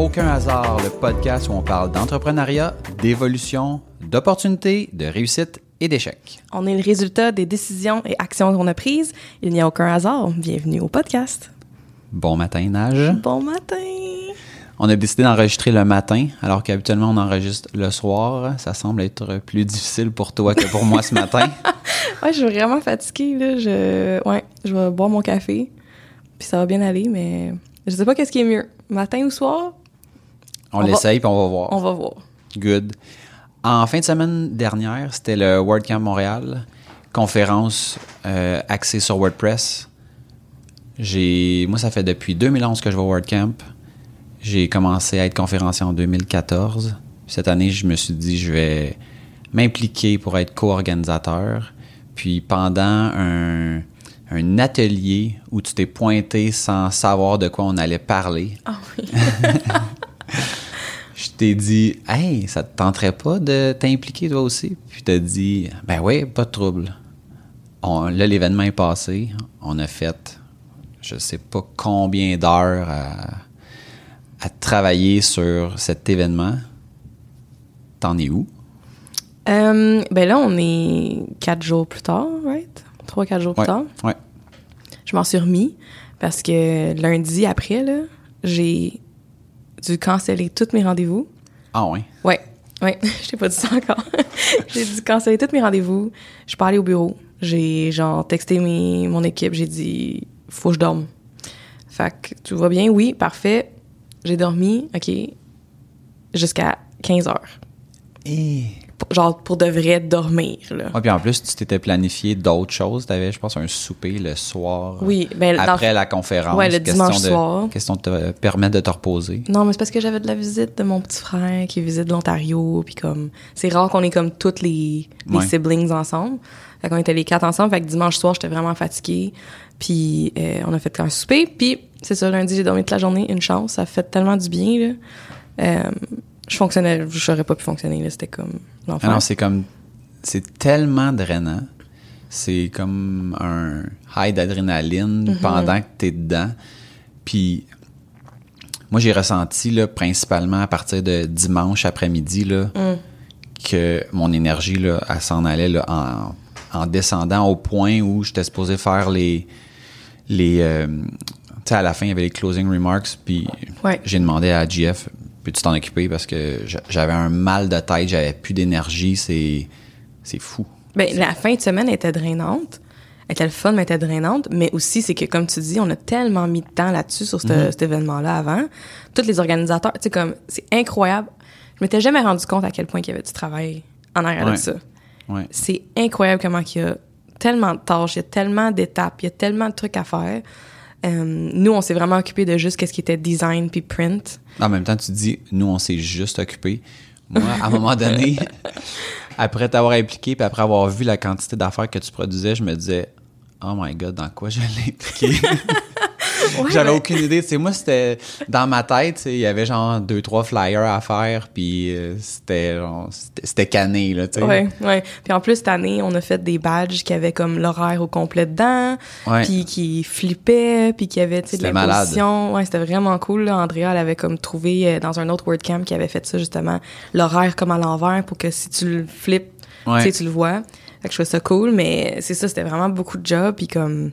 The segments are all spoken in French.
Aucun hasard, le podcast où on parle d'entrepreneuriat, d'évolution, d'opportunités, de réussite et d'échecs. On est le résultat des décisions et actions qu'on a prises. Il n'y a aucun hasard. Bienvenue au podcast. Bon matin, Nage. Bon matin. On a décidé d'enregistrer le matin, alors qu'habituellement on enregistre le soir. Ça semble être plus difficile pour toi que pour moi ce matin. Ouais, je suis vraiment fatiguée. Là. Je... Ouais, je vais boire mon café. Puis ça va bien aller, mais je sais pas qu'est-ce qui est mieux. Matin ou soir? On, l'essaye puis on va voir. On va voir. Good. En fin de semaine dernière, c'était le WordCamp Montréal, conférence euh, axée sur WordPress. J'ai, moi, ça fait depuis 2011 que je vais au WordCamp. J'ai commencé à être conférencier en 2014. Cette année, je me suis dit, je vais m'impliquer pour être co-organisateur. Puis pendant un, un atelier où tu t'es pointé sans savoir de quoi on allait parler, Ah oui. je t'ai dit, hey, ça te tenterait pas de t'impliquer toi aussi? Puis t'as dit, ben oui, pas de trouble. On- là, l'événement est passé. On a fait, je sais pas combien d'heures à, à travailler sur cet événement. T'en es où? Euh, ben là, on est quatre jours plus tard, right? Trois, quatre jours Ouais, plus tard. ouais. Je m'en suis remis parce que lundi après, là, j'ai dû canceller tous mes rendez-vous. Ah ouais? Ouais, ouais, je t'ai pas dit ça encore. j'ai dû canceller tous mes rendez-vous. Je suis pas allée au bureau. J'ai genre texté mes, mon équipe, j'ai dit faut que je dorme. Fait que tout va bien, oui, parfait. J'ai dormi, OK, jusqu'à 15 heures. Et... Genre pour de vrai dormir, là. Ouais, puis en plus, tu t'étais planifié d'autres choses. T'avais, je pense, un souper le soir. Oui, ben, dans- Après la conférence. Ouais, le dimanche de, soir. Question de te permettre de te reposer. Non, mais c'est parce que j'avais de la visite de mon petit frère qui visite l'Ontario, puis comme c'est rare qu'on est comme toutes les, les Ouais. siblings ensemble. Fait qu'on était les quatre ensemble. Fait que dimanche soir, j'étais vraiment fatiguée. Puis euh, on a fait un souper. Puis c'est ça, lundi, j'ai dormi toute la journée. Une chance, ça fait tellement du bien là. Euh, je fonctionnais, j'aurais pas pu fonctionner. C'était comme Ah l'enfer. non, c'est comme. C'est tellement drainant. C'est comme un high d'adrénaline pendant que t'es dedans. Puis, moi, j'ai ressenti, là, principalement à partir de dimanche après-midi, là, que mon énergie, là, elle s'en allait, là, en, en descendant au point où j'étais supposé faire les. les euh, tu sais, à la fin, il y avait les closing remarks. Puis, Ouais. j'ai demandé à GF, peux-tu t'en occuper? Parce que j'a- j'avais un mal de tête, j'avais plus d'énergie, c'est, c'est fou. Ben, la fin de semaine était drainante. Elle était le fun, mais elle était drainante. Mais aussi, c'est que, comme tu dis, on a tellement mis de temps là-dessus, sur Mhm. cet événement-là avant. Tous les organisateurs, tu sais, comme, c'est incroyable. Je m'étais jamais rendu compte à quel point il y avait du travail en arrière Ouais. de ça. Ouais. C'est incroyable comment il y a tellement de tâches, il y a tellement d'étapes, il y a tellement de trucs à faire. Euh, nous, on s'est vraiment occupé de juste qu'est-ce qui était design puis print. En même temps, tu dis, nous, on s'est juste occupé. Moi, à un moment donné, après t'avoir impliqué, puis après avoir vu la quantité d'affaires que tu produisais, je me disais, oh my god, dans quoi je l'ai impliqué? J'avais mais- aucune idée. Tu sais, moi, c'était dans ma tête, il y avait genre deux, trois flyers à faire, puis euh, c'était genre, c'était cané, là, tu sais. Ouais, ouais. Puis en plus, cette année, on a fait des badges qui avaient comme l'horaire au complet dedans, Ouais. puis qui flippaient, puis qui avaient, tu sais, de l'imposition. Ouais, c'était vraiment cool. Là. Andrea, elle avait comme trouvé euh, dans un autre WordCamp qui avait fait ça, justement, l'horaire comme à l'envers pour que si tu le flippes, Ouais. tu sais, tu le vois. Fait que je trouvais ça cool, mais c'est ça, c'était vraiment beaucoup de job, puis comme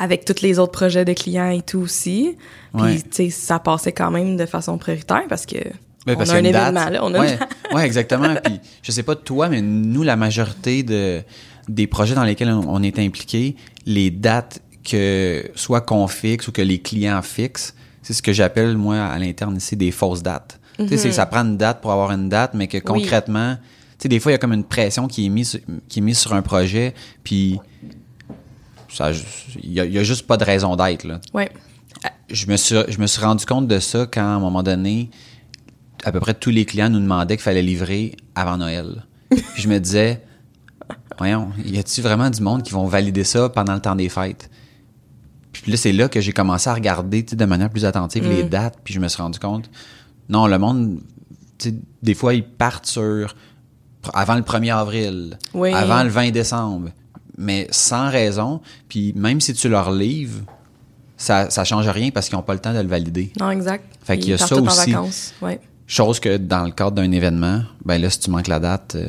avec tous les autres projets de clients et tout aussi. Puis, Ouais. tu sais, ça passait quand même de façon prioritaire parce que on a un événement, date. là. On a une ouais, ouais, exactement. Puis je sais pas de toi, mais nous, la majorité de des projets dans lesquels on, on est impliqué, les dates que soit qu'on fixe ou que les clients fixent, c'est ce que j'appelle moi à l'interne ici des fausses dates. Tu sais, c'est- ça prend une date pour avoir une date, mais que concrètement, tu sais, des fois il y a comme une pression qui est mise sur- qui est mise sur un projet, puis il y, a- juste pas de raison d'être là Ouais. je me suis je me suis rendu compte de ça quand à un moment donné à peu près tous les clients nous demandaient qu'il fallait livrer avant Noël. Puis je me disais voyons, y a-t-il vraiment du monde qui vont valider ça pendant le temps des fêtes? Puis là c'est là que j'ai commencé à regarder de manière plus attentive les dates, puis je me suis rendu compte non, le monde des fois ils partent sur avant le 1er avril, Oui. avant le 20 décembre, mais sans raison, puis même si tu leur livres ça, ça change rien parce qu'ils n'ont pas le temps de le valider. Non, exact. Fait qu'il y a ça aussi. En vacances. Ouais. Chose que dans le cadre d'un événement, ben là, si tu manques la date, euh,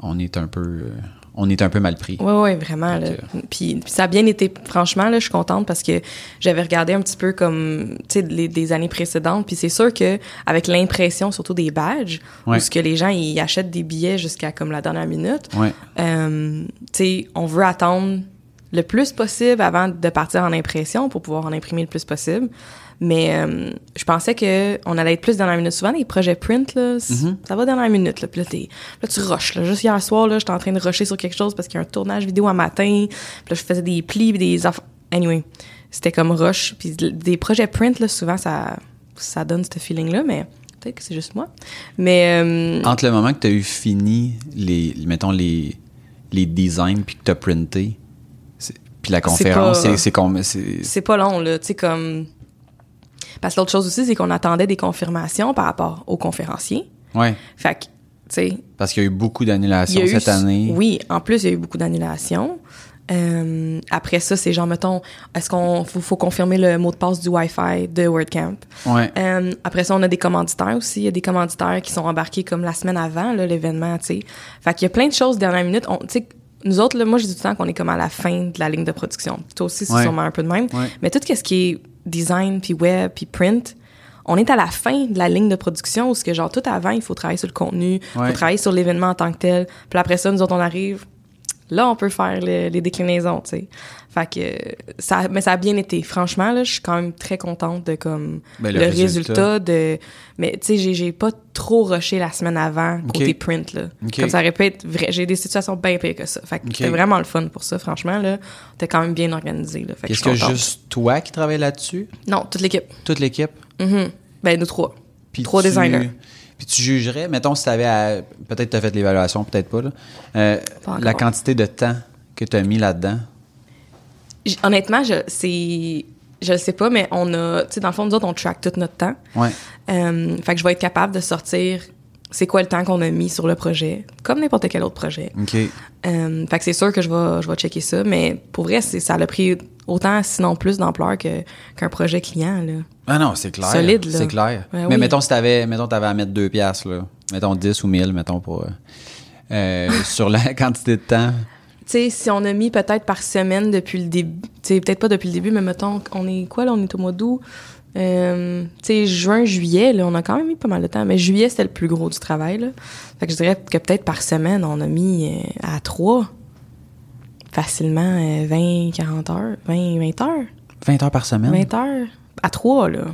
on est un peu euh, on est un peu mal pris. Oui, oui, vraiment. Là. Puis, ça a bien été, franchement, là, je suis contente parce que j'avais regardé un petit peu comme, tu sais, les, des années précédentes. Puis c'est sûr que avec l'impression, surtout des badges, Ouais. où ce que les gens, ils achètent des billets jusqu'à comme la dernière minute, Ouais. euh, tu sais, on veut attendre le plus possible avant de partir en impression pour pouvoir en imprimer le plus possible. Mais euh, je pensais que on allait être plus dernière minute. Souvent, les projets print, là, Mm-hmm. ça va dernière minute. Là, puis là, tu rushes. Là. Juste hier soir, j'étais en train de rusher sur quelque chose parce qu'il y a un tournage vidéo un matin. Puis là, je faisais des plis puis des affaires. Anyway, c'était comme rush. Puis des projets print, là, souvent, ça, ça donne ce feeling-là, mais peut-être que c'est juste moi. Mais... euh, Entre le moment que tu as eu fini les mettons les les designs puis que tu as printé puis la conférence, c'est c'est pas long, là. Tu sais, comme. Parce que l'autre chose aussi, c'est qu'on attendait des confirmations par rapport aux conférenciers. ouais, Fait que, tu sais. parce qu'il y a eu beaucoup d'annulations eu- cette année. Oui, en plus, il y a eu beaucoup d'annulations. Euh, après ça, c'est genre, mettons, est-ce qu'on faut, faut confirmer le mot de passe du Wi-Fi de WordCamp? Ouais. Euh, après ça, on a des commanditaires aussi. Il y a des commanditaires qui sont embarqués comme la semaine avant là, l'événement, tu sais. Fait qu'il y a plein de choses dernière minute. On- Tu sais, nous autres, là, moi, je dis tout le temps qu'on est comme à la fin de la ligne de production. Toi aussi, c'est Ouais. sûrement un peu de même. Ouais. Mais tout ce qui est design, puis web, puis print, on est à la fin de la ligne de production où ce que genre tout avant, il faut travailler sur le contenu, il Ouais. faut travailler sur l'événement en tant que tel. Puis après ça, nous autres, on arrive. Là, on peut faire le- les déclinaisons, tu sais. Fait que ça, mais ça a bien été. Franchement, là, je suis quand même très contente de comme Ben, le, le résultat. résultat. de. Mais tu sais, j'ai, pas trop rushé la semaine avant côté Ok. print là. Comme ça aurait pu être vrai. J'ai des situations bien pires que ça. Fait que c'était vraiment le fun pour ça. Franchement là, t'es quand même bien organisé là. Fait que je Est-ce que juste toi qui travailles là-dessus, Non, toute l'équipe. toute l'équipe? Mhm. Ben nous trois. Trois tu- designers. Puis tu jugerais, mettons, si tu avais peut-être tu as fait l'évaluation, peut-être pas, là, euh, Pas la quantité de temps que tu as mis là-dedans? Honnêtement, je c'est je le sais pas, mais on a, tu sais, dans le fond, nous autres, on track tout notre temps. Ouais. Euh, fait que je vais être capable de sortir c'est quoi le temps qu'on a mis sur le projet, comme n'importe quel autre projet. OK. Euh, fait que c'est sûr que je vais, je vais checker ça, mais pour vrai, ça a pris autant, sinon plus d'ampleur que, qu'un projet client, là. Ah non, c'est clair. Solide, là. C'est clair. Ouais, Mais oui. mettons, si t'avais, mettons, t'avais à mettre deux piastres, là. Mettons 10 ou 1000, mettons, pour, euh, euh, sur la quantité de temps. Tu sais, si on a mis peut-être par semaine depuis le début, tu sais, peut-être pas depuis le début, mais mettons, on est quoi, là, on est au mois d'août? Euh, tu sais, juin, juillet, là, on a quand même mis pas mal de temps, mais juillet, c'était le plus gros du travail, là. Fait que je dirais que peut-être par semaine, on a mis euh, à trois, facilement euh, 20, 40 heures, 20, 20 heures, 20 heures par semaine? 20 heures, à trois, là.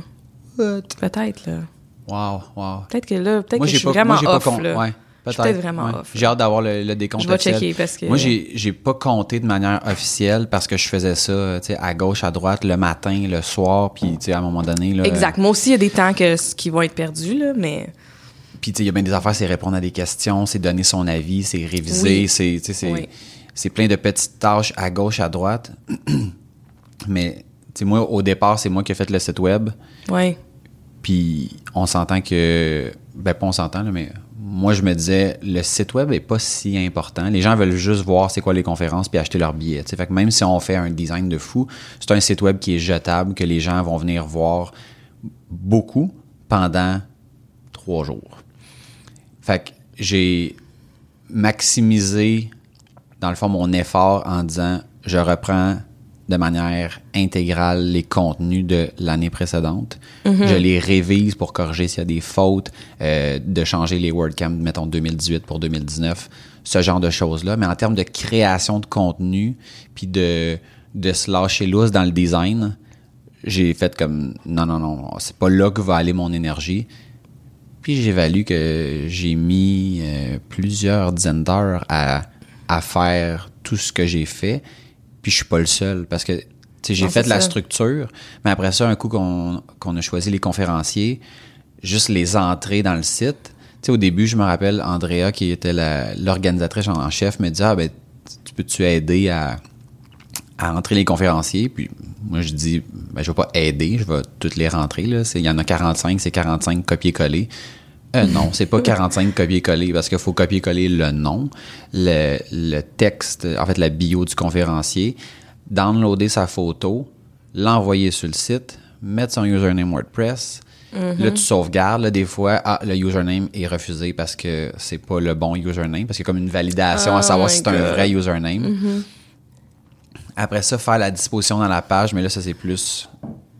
Peut-être, là. Wow, wow. Peut-être que là, peut-être que je suis pas, vraiment moi, pas off, con- là. ouais, Je suis peut-être, vraiment ouais. off, J'ai hâte d'avoir le, le décompte Je vais officiel. checker parce que- Moi, j'ai, j'ai pas compté de manière officielle parce que je faisais ça, tu sais, à gauche, à droite, le matin, le soir, puis, tu sais, à un moment donné, là. Exact. Moi aussi, il y a des temps que, qui vont être perdus, là, mais... Puis, tu sais, il y a bien des affaires, c'est répondre à des questions, c'est donner son avis, c'est réviser, Oui. c'est, tu sais, c'est, Oui. c'est plein de petites tâches à gauche, à droite. Mais, tu sais, moi, au départ, c'est moi qui ai fait le site web. Ouais. Puis on s'entend que. Ben, pas on s'entend, là, mais moi, je me disais, le site web est pas si important. Les gens veulent juste voir c'est quoi les conférences puis acheter leur billet. tu sais. Fait que même si on fait un design de fou, c'est un site web qui est jetable, que les gens vont venir voir beaucoup pendant trois jours. Fait que j'ai maximisé, dans le fond, mon effort en disant, je reprends de manière intégrale les contenus de l'année précédente. Je les révise pour corriger s'il y a des fautes, euh, de changer les WordCamp, mettons 2018 pour 2019, ce genre de choses-là. Mais en termes de création de contenu, puis de, de se lâcher lousse dans le design, j'ai fait comme non, non, non, c'est pas là que va aller mon énergie. Puis j'évalue que j'ai mis euh, plusieurs dizaines d'heures à, à faire tout ce que j'ai fait. Puis je suis pas le seul parce que j'ai fait la ça. structure, mais après ça, un coup qu'on a choisi les conférenciers, juste les entrées dans le site. Tu sais, au début, je me rappelle, Andrea, qui était l'organisatrice en, en chef, me disait, ah, ben, tu peux-tu aider à, à entrer les conférenciers? Puis moi, je dis, ben, je vais pas aider, je vais toutes les rentrer. Là. Il y en a 45, c'est 45 copier-coller. Euh, non, c'est pas 45 copier-coller parce qu'il faut copier-coller le nom, le, le texte, en fait, la bio du conférencier, downloader sa photo, l'envoyer sur le site, mettre son username WordPress. Là, tu sauvegardes. Là, des fois, ah, le username est refusé parce que c'est pas le bon username, parce qu'il y a comme une validation Oh à savoir my si c'est un vrai username. Après ça, faire la disposition dans la page, mais là, ça, c'est plus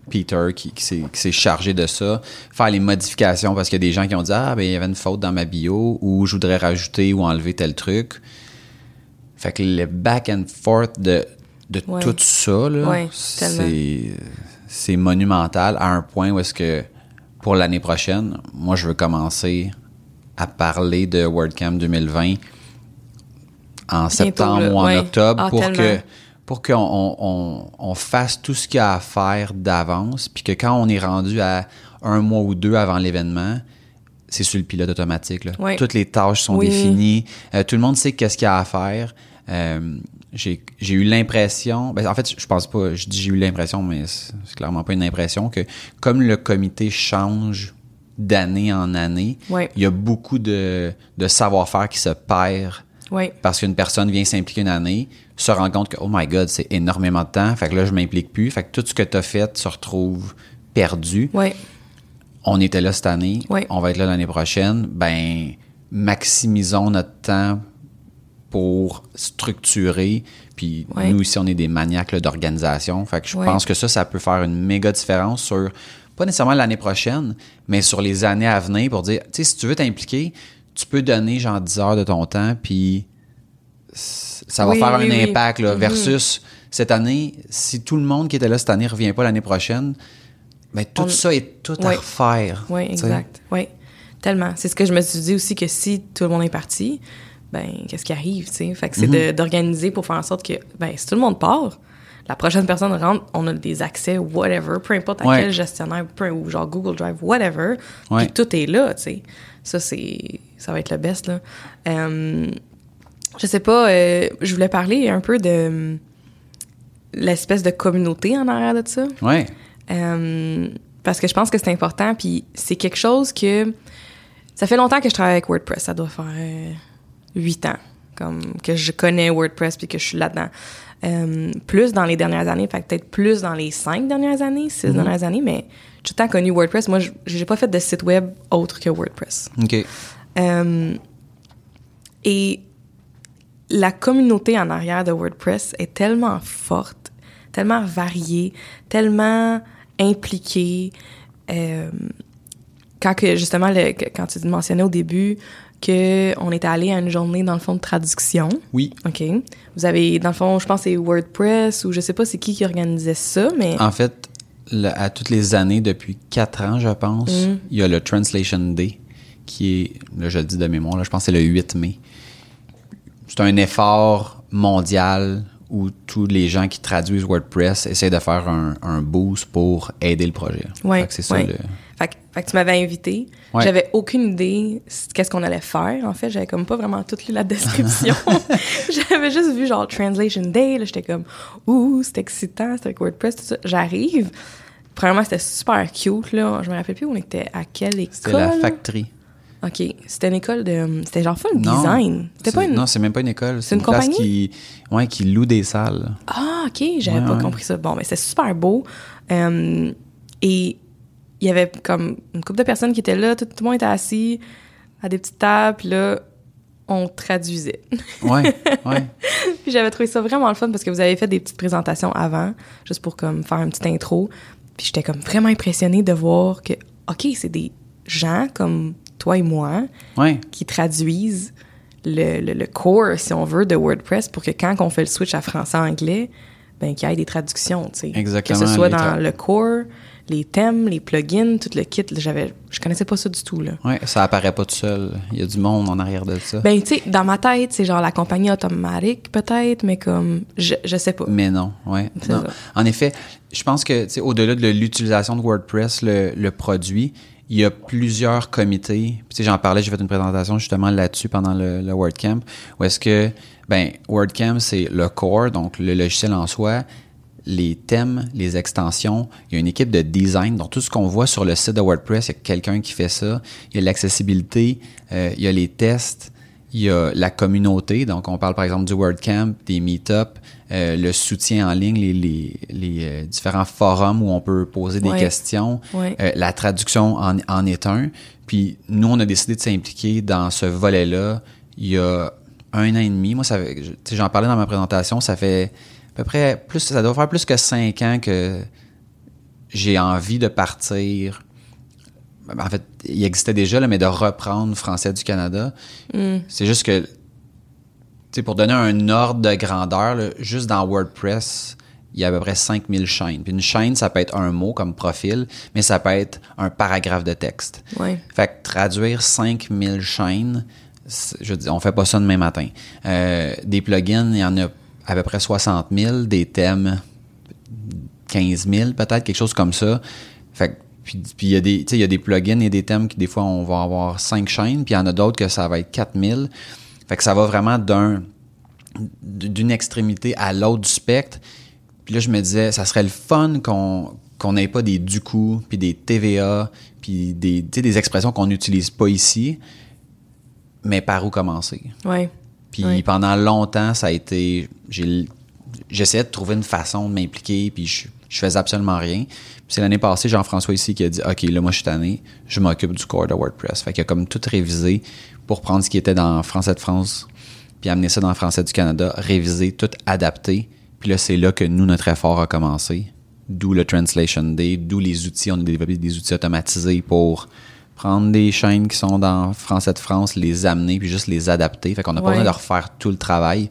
Peter qui, qui s'est chargé de ça. Faire les modifications parce qu'il y a des gens qui ont dit Ah, ben, il y avait une faute dans ma bio ou je voudrais rajouter ou enlever tel truc. Fait que le back and forth de, de Ouais. tout ça, Ouais, c'est monumental à un point où est-ce que pour l'année prochaine, moi, je veux commencer à parler de WordCamp 2020 en septembre ou en ouais. octobre Ah, pour tellement. que pour qu'on on, fasse tout ce qu'il y a à faire d'avance, puis que quand on est rendu à un mois ou deux avant l'événement, c'est sur le pilote automatique. Là. Toutes les tâches sont Oui. définies. Euh, tout le monde sait qu'est-ce qu'il y a à faire. Euh, j'ai eu l'impression, ben, en fait, je pense pas, je dis j'ai eu l'impression, mais c'est clairement pas une impression, que comme le comité change d'année en année, il y a beaucoup de, de savoir-faire qui se perd Oui. parce qu'une personne vient s'impliquer une année, se rend compte que, oh my god, c'est énormément de temps, fait que là, je m'implique plus, fait que tout ce que tu as fait se retrouve perdu. Oui. On était là cette année, on va être là l'année prochaine, ben, maximisons notre temps pour structurer, puis nous ici, on est des maniaques d'organisation, fait que je pense que ça, ça peut faire une méga différence sur, pas nécessairement l'année prochaine, mais sur les années à venir pour dire, tu sais, si tu veux t'impliquer, tu peux donner genre 10 heures de ton temps, puis ça va Oui, faire oui, un oui. impact là, Mhm. versus cette année, si tout le monde qui était là cette année revient pas l'année prochaine, ben tout On- ça est tout à refaire. Oui, exact. Oui, tellement. C'est ce que je me suis dit aussi que si tout le monde est parti, ben qu'est-ce qui arrive, tu sais? Fait que c'est Mhm. d'organiser pour faire en sorte que, ben si tout le monde part, la prochaine personne rentre, on a des accès, whatever, peu importe à Ouais. quel gestionnaire, peu, ou genre Google Drive, whatever, puis tout est là, tu sais. Ça, c'est... ça va être le best, là. Euh, je sais pas, euh, je voulais parler un peu de hum, l'espèce de communauté en arrière de ça. Ouais. Euh, parce que je pense que c'est important, puis c'est quelque chose que... Ça fait longtemps que je travaille avec WordPress, ça doit faire euh, huit ans, comme que je connais WordPress puis que je suis là-dedans. Euh, plus dans les dernières années, peut-être plus dans les cinq dernières années, six dernières années, mais j'ai tout le temps connu WordPress. Moi, je- j'ai pas fait de site web autre que WordPress. OK. Euh, et la communauté en arrière de WordPress est tellement forte, tellement variée, tellement impliquée. Euh, quand que, justement, le- que- quand tu mentionnais au début qu'on était allé à une journée, dans le fond, de traduction. Oui. OK. Vous avez, dans le fond, je pense que c'est WordPress ou je sais pas c'est qui qui organisait ça, mais... En fait, le- à toutes les années, depuis quatre ans, je pense, Mm. il y a le Translation Day, qui est, là, je le dis de mémoire, là, je pense que c'est le 8 mai. C'est un effort mondial où tous les gens qui traduisent WordPress essaient de faire un, un boost pour aider le projet. Que c'est ça ouais. le- Fait, que- fait que tu m'avais invité. Ouais. J'avais aucune idée qu'est-ce qu'on allait faire. En fait, j'avais comme pas vraiment tout lu la description. j'avais juste vu genre Translation Day. J'étais comme, ouh, c'est excitant, c'est avec WordPress, tout ça. J'arrive. Premièrement, c'était super cute, là. Je me rappelle plus où on était, à quelle école. C'était la factory. OK. C'était une école de... C'était genre full Non, design. C'était pas une... Non, c'est même pas une école. C'est une place compagnie? qui, ouais, qui loue des salles. Ah, OK, j'avais Ouais, pas ouais. compris ça. Bon, mais c'est super beau. Euh, et il y avait comme une couple de personnes qui étaient là, tout, tout le monde était assis à des petites tables, puis là, on traduisait. Ouais, ouais. puis j'avais trouvé ça vraiment le fun parce que vous avez fait des petites présentations avant, juste pour comme faire une petite intro. Puis j'étais comme vraiment impressionnée de voir que, OK, c'est des gens comme toi et moi Ouais. qui traduisent le, le, le core, si on veut, de WordPress pour que quand on fait le switch à français-anglais, ben, qu'il y ait des traductions, tu sais. Exactement, Que ce soit dans le core, les thèmes, les plugins, tout le kit. J'avais, je connaissais pas ça du tout, là. Ouais, ça apparaît pas tout seul. Il y a du monde en arrière de ça. Ben, tu sais, dans ma tête, c'est genre la compagnie automatique, peut-être, mais comme, je, je sais pas. Mais non, ouais. Non. En effet, je pense que, tu sais, au-delà de l'utilisation de WordPress, le, le produit, il y a plusieurs comités. Tu sais, j'en parlais, j'ai fait une présentation justement là-dessus pendant le, le WordCamp, où est-ce que, ben, WordCamp, c'est le core, donc le logiciel en soi, les thèmes, les extensions. Il y a une équipe de design. Donc, tout ce qu'on voit sur le site de WordPress, il y a quelqu'un qui fait ça. Il y a l'accessibilité, euh, il y a les tests, il y a la communauté, donc on parle par exemple du WordCamp, des meet-up, euh, le soutien en ligne, les, les, les euh, différents forums où on peut poser des Ouais. questions, Ouais. Euh, la traduction en, en est un. Puis nous, on a décidé de s'impliquer dans ce volet-là il y a un an et demi. Moi, ça, j'en parlais dans ma présentation, ça fait à peu près plus, ça doit faire plus que cinq ans que j'ai envie de partir. Ben, En fait, il existait déjà, là, mais de reprendre Français du Canada. Mm. C'est juste que, tu sais, pour donner un ordre de grandeur, là, juste dans WordPress, il y a à peu près 5000 chaînes. Puis une chaîne, ça peut être un mot comme profil, mais ça peut être un paragraphe de texte. Ouais. Fait que traduire 5000 chaînes, je dis, on fait pas ça demain matin. Euh, des plugins, il y en a à peu près 60 000, des thèmes 15 000 peut-être, quelque chose comme ça. Fait que, puis il y a des tu sais, il y a des plugins et des thèmes qui des fois on va avoir 5 chaînes, puis il y en a d'autres que ça va être 4000. Fait que ça va vraiment d'un d'une extrémité à l'autre du spectre. Puis là, je me disais, ça serait le fun qu'on qu'on n'ait pas des du coup, puis des TVA, puis des, tu sais, des expressions qu'on n'utilise pas ici, mais par où commencer? Ouais. Puis pendant longtemps, ça a été. j'ai- J'essayais de trouver une façon de m'impliquer, puis je, je faisais absolument rien. Puis c'est l'année passée, Jean-François ici qui a dit Ok, là, moi, je suis tanné, je m'occupe du corps de WordPress. Fait qu'il a comme tout révisé pour prendre ce qui était dans Français de France, puis amener ça dans Français du Canada, réviser, tout adapter. Puis là, c'est là que nous, notre effort a commencé. D'où le Translation Day, d'où les outils. On a développé des outils automatisés pour prendre des chaînes qui sont dans Français de France, les amener, puis juste les adapter. Fait qu'on n'a pas besoin de refaire tout le travail.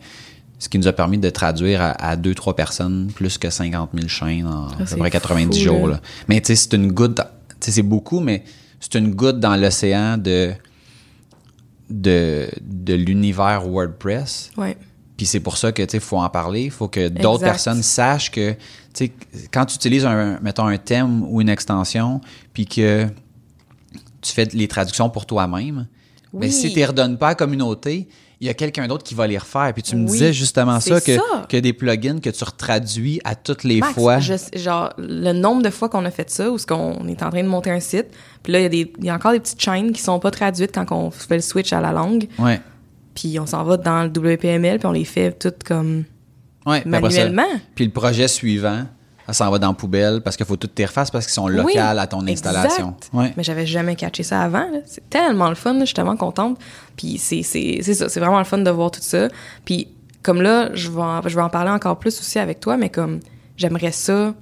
Ce qui nous a permis de traduire à, à deux, trois personnes plus que 50 000 chaînes en à peu près 90 fou, jours. là. là. Mais tu sais, c'est une goutte. dans- Tu sais, c'est beaucoup, mais c'est une goutte dans l'océan de, de, de l'univers WordPress. Ouais. Puis c'est pour ça que, tu sais, faut en parler. Il faut que d'autres personnes sachent que, tu sais, quand tu utilises, un, mettons, un thème ou une extension, puis que tu fais les traductions pour toi-même, mais Oui. si tu les redonnes pas à la communauté, il y a quelqu'un d'autre qui va les refaire. Puis tu me Oui, disais justement ça que, ça. que des plugins que tu retraduis à toutes les Max, fois. je genre, le nombre de fois qu'on a fait ça, où ce qu'on est en train de monter un site, puis là, il y, a des- il y a encore des petites chaînes qui sont pas traduites quand on fait le switch à la langue, Ouais. puis on s'en va dans le WPML, puis on les fait toutes comme Ouais, manuellement. Puis le projet suivant, ça s'en va dans la poubelle parce qu'il faut toutes tes refaces parce qu'ils sont locales à ton exact. installation. Ouais. Mais j'avais jamais catché ça avant. C'est tellement le fun, là, je suis tellement contente. Puis c'est ça, c'est vraiment le fun de voir tout ça. Puis comme là, je vais en, je vais en parler encore plus aussi avec toi, mais comme j'aimerais ça,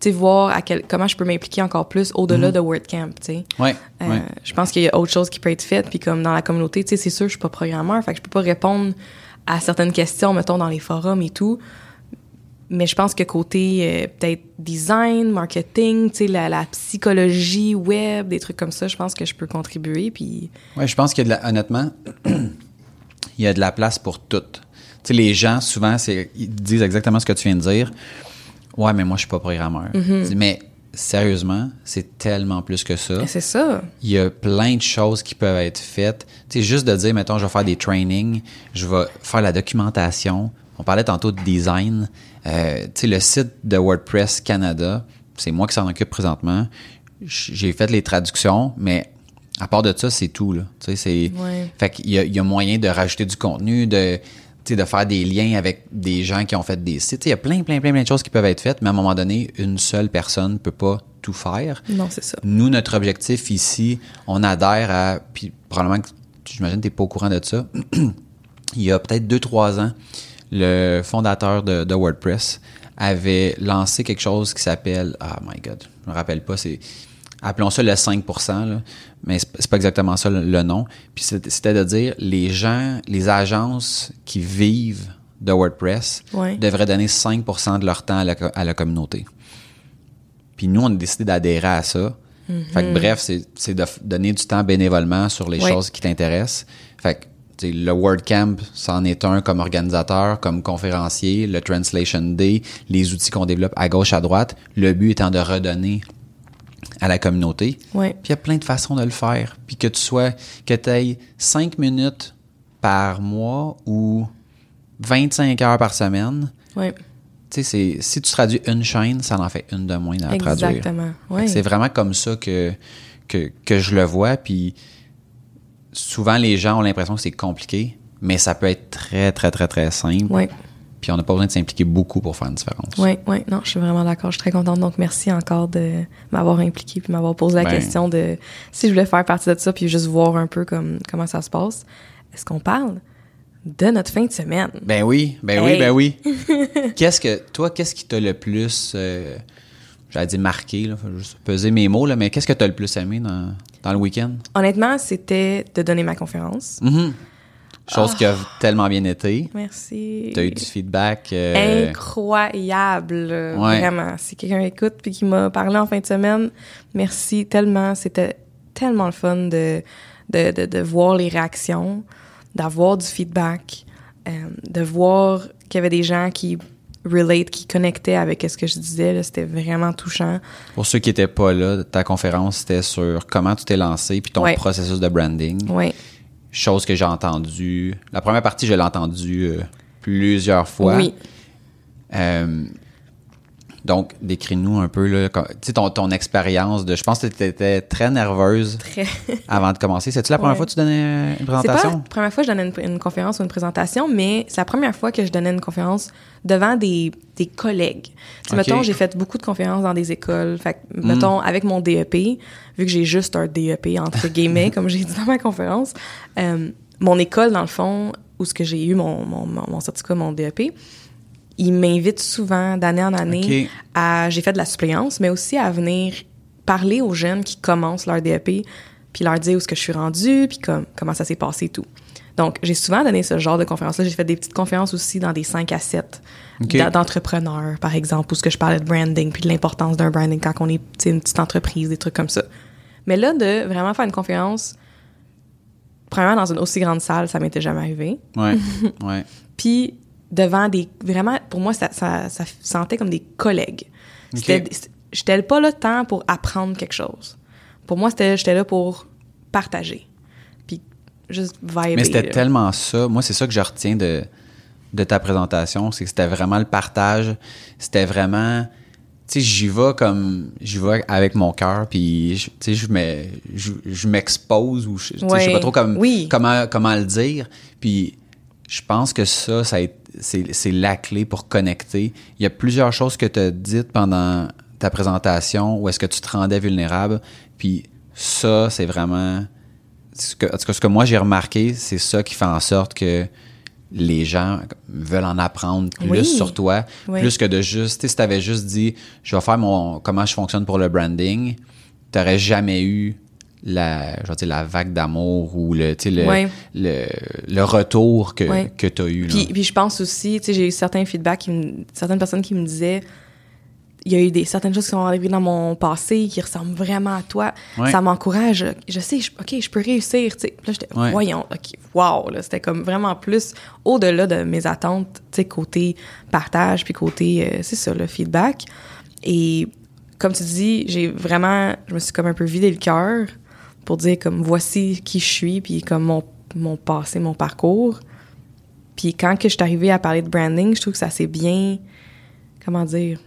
tu sais, voir à quel, comment je peux m'impliquer encore plus au-delà de WordCamp, tu sais. Ouais, Euh, ouais. Je pense qu'il y a autre chose qui peut être faite. Puis comme dans la communauté, tu sais, c'est sûr, je suis pas programmeur, fait que je peux pas répondre à certaines questions, mettons, dans les forums et tout. Mais je pense que côté euh, peut-être design, marketing, tu sais, la, la psychologie web, des trucs comme ça, je pense que je peux contribuer. Puis Ouais, je pense qu'il y a de la, honnêtement, il y a de la place pour tout. Tu sais, les gens, souvent, ils disent exactement ce que tu viens de dire. Ouais, mais moi, je suis pas programmeur. Dis, Mais sérieusement, c'est tellement plus que ça. c'est ça. Il y a plein de choses qui peuvent être faites. Tu sais, juste de dire, mettons, je vais faire des trainings, je vais faire la documentation. On parlait tantôt de design. Euh, le site de WordPress Canada, c'est moi qui s'en occupe présentement. J'ai fait les traductions, mais à part de ça, c'est tout, là. C'est... Ouais. Fait qu'il y a, il y a moyen de rajouter du contenu, de, de faire des liens avec des gens qui ont fait des sites. Il y a plein, plein, plein, plein de choses qui peuvent être faites, mais à un moment donné, une seule personne ne peut pas tout faire. Non, c'est ça. Nous, notre objectif ici, on adhère à. Puis probablement que j'imagine que tu n'es pas au courant de ça. Il y a peut-être deux, trois ans, le fondateur de, de WordPress avait lancé quelque chose qui s'appelle. Ah my God, je me rappelle pas, c'est. Appelons ça le 5 là, mais c'est pas exactement ça le, le nom. Puis c'était de dire les gens, les agences qui vivent de WordPress Ouais. devraient donner 5% de leur temps à la, co- à la communauté. Puis nous, on a décidé d'adhérer à ça. Fait que bref, c'est c'est de donner du temps bénévolement sur les Ouais. choses qui t'intéressent. Fait que le WordCamp, c'en est un comme organisateur, comme conférencier, le Translation Day, les outils qu'on développe à gauche, à droite. Le but étant de redonner à la communauté. Ouais. Puis il y a plein de façons de le faire. Puis que tu sois, que tu aies 5 minutes par mois ou 25 heures par semaine. Ouais. Tu sais, si tu traduis une chaîne, ça en fait une de moins à traduire. Exactement. Ouais. que C'est vraiment comme ça que, que, que je le vois. Puis souvent les gens ont l'impression que c'est compliqué, mais ça peut être très, très, très, très simple. Oui. Puis on n'a pas besoin de s'impliquer beaucoup pour faire une différence. Oui, oui, non, je suis vraiment d'accord. Je suis très contente. Donc, merci encore de m'avoir impliqué puis m'avoir posé la Ben. question de si je voulais faire partie de ça puis juste voir un peu comme, comment ça se passe. Est-ce qu'on parle de notre fin de semaine? Ben oui, ben Hey. oui, ben oui. qu'est-ce que, toi, qu'est-ce qui t'a le plus, euh, j'allais dire marqué, là, faut juste peser mes mots, là, mais qu'est-ce que t'as le plus aimé dans, dans le week-end? Honnêtement, c'était de donner ma conférence. Mhm. Chose qui a Ah. tellement bien été. Merci. T'as eu du feedback. euh, Incroyable, Ouais. vraiment. Si quelqu'un écoute puis qui m'a parlé en fin de semaine, merci tellement. C'était tellement le fun de, de, de, de voir les réactions, d'avoir du feedback, euh, de voir qu'il y avait des gens qui relate, qui connectaient avec ce que je disais. C'était vraiment touchant. Pour ceux qui étaient pas là, ta conférence, c'était sur comment tu t'es lancé puis ton Ouais. processus de branding. Oui. Chose que j'ai entendu. La première partie, je l'ai entendue euh, plusieurs fois. Oui. Euh, donc, décris-nous un peu là, ton, ton expérience de. Je pense que tu étais très nerveuse Très. avant de commencer. C'est-tu la première Ouais. fois que tu donnais une C'est pas présentation? la première fois que je donnais une, une conférence ou une présentation, mais c'est la première fois que je donnais une conférence devant des, des collègues. Mettons, j'ai fait beaucoup de conférences dans des écoles. Fait que, mettons, avec mon DEP, vu que j'ai juste un DEP, entre guillemets, comme j'ai dit dans ma conférence, euh, mon école, dans le fond, où ce que j'ai eu mon, mon, mon, mon certificat, mon DEP, ils m'invitent souvent, d'année en année, à... J'ai fait de la suppléance, mais aussi à venir parler aux jeunes qui commencent leur DEP, puis leur dire où ce que je suis rendue, puis comme, comment ça s'est passé et tout. Donc, j'ai souvent donné ce genre de conférences-là. J'ai fait des petites conférences aussi dans des 5 à 7 Ok. d'a- d'entrepreneurs, par exemple, où ce que je parlais de branding, puis de l'importance d'un branding quand on est une petite entreprise, des trucs comme ça. Mais là, de vraiment faire une conférence, premièrement, dans une aussi grande salle, ça m'était jamais arrivé. Ouais, ouais. Puis devant des vraiment pour moi ça, ça, ça sentait comme des collègues. C'était Ok. j'étais pas là tant pour apprendre quelque chose. Pour moi c'était j'étais là pour partager. Puis juste vibrer. Mais c'était tellement ça. Moi, c'est ça que je retiens de, de ta présentation. C'est que c'était vraiment le partage. C'était vraiment. Tu sais, j'y vais comme. J'y vais avec mon cœur, puis tu sais, je me- je je m'expose ou je, tu sais, Ouais. pas trop comme, Oui. comment, comment le dire. Puis je pense que ça, ça a été- c'est la clé pour connecter. Il y a plusieurs choses que tu as dites pendant ta présentation où est-ce que tu te rendais vulnérable. Puis ça, c'est vraiment ce que, en tout cas, ce que moi j'ai remarqué, c'est ça qui fait en sorte que les gens veulent en apprendre plus Oui. sur toi, Oui. plus que de juste, tu sais, si t'avais juste dit, je vais faire mon, comment je fonctionne pour le branding, t'aurais jamais eu la, je dire, la vague d'amour ou le, tu le, Ouais. le, le retour que, Ouais. que t'as eu. là. Puis, puis je pense aussi, tu j'ai eu certains feedbacks, qui me- certaines personnes qui me disaient, il y a eu des certaines choses qui sont arrivées dans mon passé qui ressemblent vraiment à toi. Ouais. Ça m'encourage. Je sais, je- ok, je peux réussir. Tu sais, Puis là, j'étais, voyons, ok, wow, c'était comme vraiment plus au-delà de mes attentes, tu côté partage puis côté, euh, c'est ça, le feedback. Et comme tu dis, j'ai vraiment, je me suis comme un peu vidé le cœur pour dire comme voici qui je suis puis comme mon mon passé, mon parcours. Puis quand que je suis arrivée à parler de branding, je trouve que ça s'est bien, comment dire,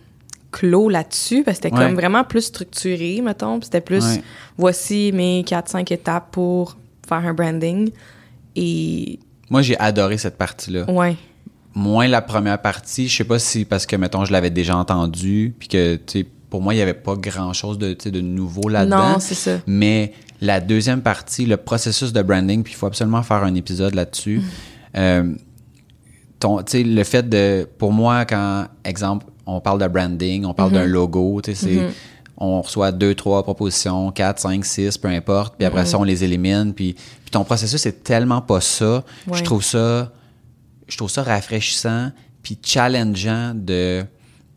clos là-dessus, parce que c'était Ouais. comme vraiment plus structuré, mettons. Puis c'était plus, Ouais. voici mes 4-5 étapes pour faire un branding. Et Moi, j'ai adoré cette partie-là. ouais, Moins la première partie, je sais pas si parce que, mettons, je l'avais déjà entendu, puis que, tu sais, pour moi, il y avait pas grand-chose de, de nouveau là-dedans. non, c'est ça. Mais la deuxième partie, le processus de branding, puis il faut absolument faire un épisode là-dessus. Mm. Euh, ton, le fait de, pour moi, quand, exemple, on parle de branding, on parle d'un Mm-hmm. logo, tu sais, c'est, on reçoit deux, trois propositions, quatre, cinq, six, peu importe, puis Mm-hmm. après ça, on les élimine, puis, puis ton processus, c'est tellement pas ça. Je trouve ça, je trouve ça rafraîchissant, puis challengeant de,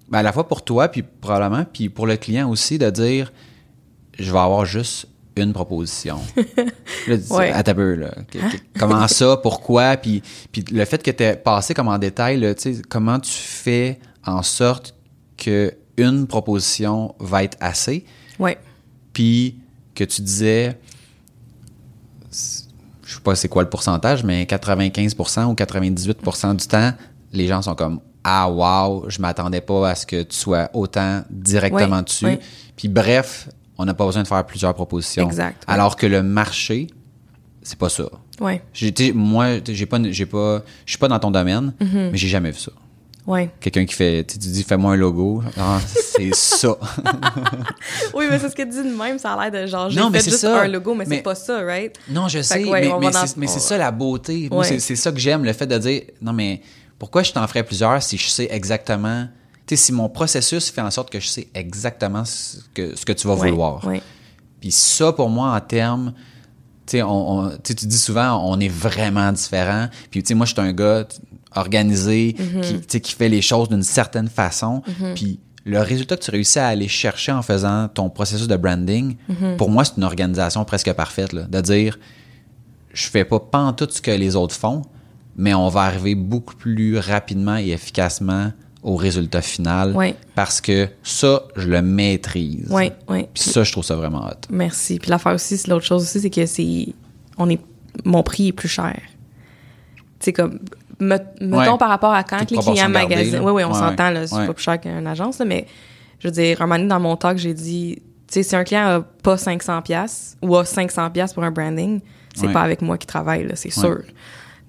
ben, à la fois pour toi, puis probablement, puis pour le client aussi, de dire, je vais avoir juste une proposition. là, tu dis, Ouais. attends un peu, là. Que- que- Comment ça, pourquoi, puis, puis le fait que tu aies passé comme en détail, là, tu sais, comment tu fais en sorte que une proposition va être assez, Ouais, puis que tu disais, je sais pas c'est quoi le pourcentage, mais 95% ou 98% du temps, les gens sont comme ah wow, je m'attendais pas à ce que tu sois autant directement dessus. Puis bref, on n'a pas besoin de faire plusieurs propositions. Exact. Alors que le marché, c'est pas ça. Ouais. Moi, j'ai pas, j'ai pas, je suis pas dans ton domaine, Mm-hmm. mais j'ai jamais vu ça. Ouais. Quelqu'un qui fait, tu dis, fais-moi un logo. Ah, c'est ça. Oui, mais c'est ce que tu dis de même, ça a l'air de genre, j'ai fait juste ça. un logo, mais, Mais- c'est pas ça, right? Non, je sais, que ouais, mais, c'est, ça la beauté. Ouais. c'est ça que j'aime, le fait de dire, non, mais pourquoi je t'en ferais plusieurs si je sais exactement, tu sais, si mon processus fait en sorte que je sais exactement ce que, ce que tu vas vouloir? Puis ça, pour moi, en termes, tu sais, on, on- tu sais, tu dis souvent, on est vraiment différents. Puis, tu sais, moi, je suis un gars organisé, Mm-hmm. qui, fait les choses d'une certaine façon. Puis, le résultat que tu réussis à aller chercher en faisant ton processus de branding, Mm-hmm. pour moi, c'est une organisation presque parfaite, là, de dire, je fais pas tout ce que les autres font, mais on va arriver beaucoup plus rapidement et efficacement au résultat final Ouais. parce que ça, je le maîtrise. Oui, oui. Puis ça, je trouve ça vraiment hot. Merci. Puis l'affaire aussi, c'est l'autre chose aussi, c'est que c'est. On est. Mon prix est plus cher. Sais, comme. me- mettons par rapport à quand les clients magasinent. Oui, oui, on s'entend, là. C'est pas plus cher qu'une agence, là, mais je veux dire, un moment donné, dans mon talk, j'ai dit. Tu sais, si un client a pas 500$ ou a 500$ pour un branding, c'est pas avec moi qu'il travaille, là, c'est sûr.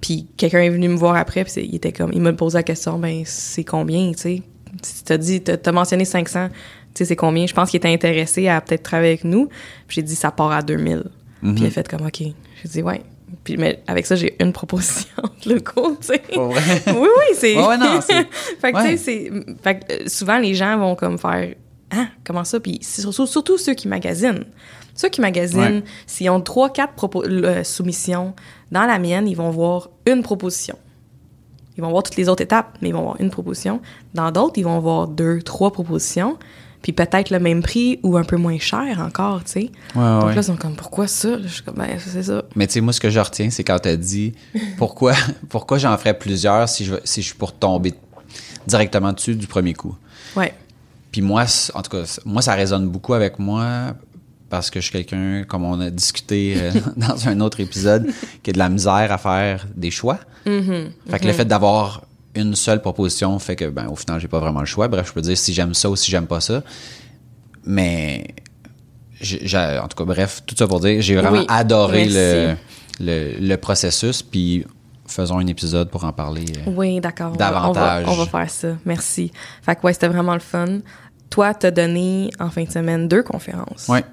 Puis quelqu'un est venu me voir après, puis il était comme, il me posait la question, ben c'est combien, tu sais? Si t'as dit, t'as t'as mentionné 500, tu sais, c'est combien? Je pense qu'il était intéressé à peut-être travailler avec nous. Puis j'ai dit, ça part à 2000. Puis il a fait comme, OK. J'ai dit, ouais. Puis mais avec ça, j'ai une proposition de logo, tu sais. Pas vrai? oui, oui, c'est. Ouais, ouais, non, c'est- fait que, ouais. tu sais, c'est. Fait que, euh, souvent, les gens vont comme faire. Ah, comment ça? Puis surtout ceux qui magasinent. Ceux qui magasinent, Ouais. s'ils ont trois, quatre euh, soumissions, dans la mienne, ils vont voir une proposition. Ils vont voir toutes les autres étapes, mais ils vont voir une proposition. Dans d'autres, ils vont voir deux, trois propositions, puis peut-être le même prix ou un peu moins cher encore, tu sais. Ouais, Donc ouais. là, ils sont comme, pourquoi ça? Je suis comme, ben, c'est ça. Mais tu sais, moi, ce que je retiens, c'est quand t'as dit pourquoi, pourquoi j'en ferais plusieurs si je, si je suis pour tomber directement dessus du premier coup? Ouais. Puis moi, en tout cas, moi, ça résonne beaucoup avec moi parce que je suis quelqu'un, comme on a discuté euh, dans un autre épisode, qui a de la misère à faire des choix. Fait que le fait d'avoir une seule proposition fait que, ben, au final, j'ai pas vraiment le choix. Bref, je peux dire si j'aime ça ou si j'aime pas ça. Mais, en tout cas, bref, tout ça pour dire, j'ai vraiment Oui, adoré le, le, le processus. Puis faisons un épisode pour en parler. euh. Oui, d'accord. on va- Davantage. On va, on va faire ça. Merci. Fait que ouais, c'était vraiment le fun. Toi, t'as donné en fin de semaine deux conférences. Ouais,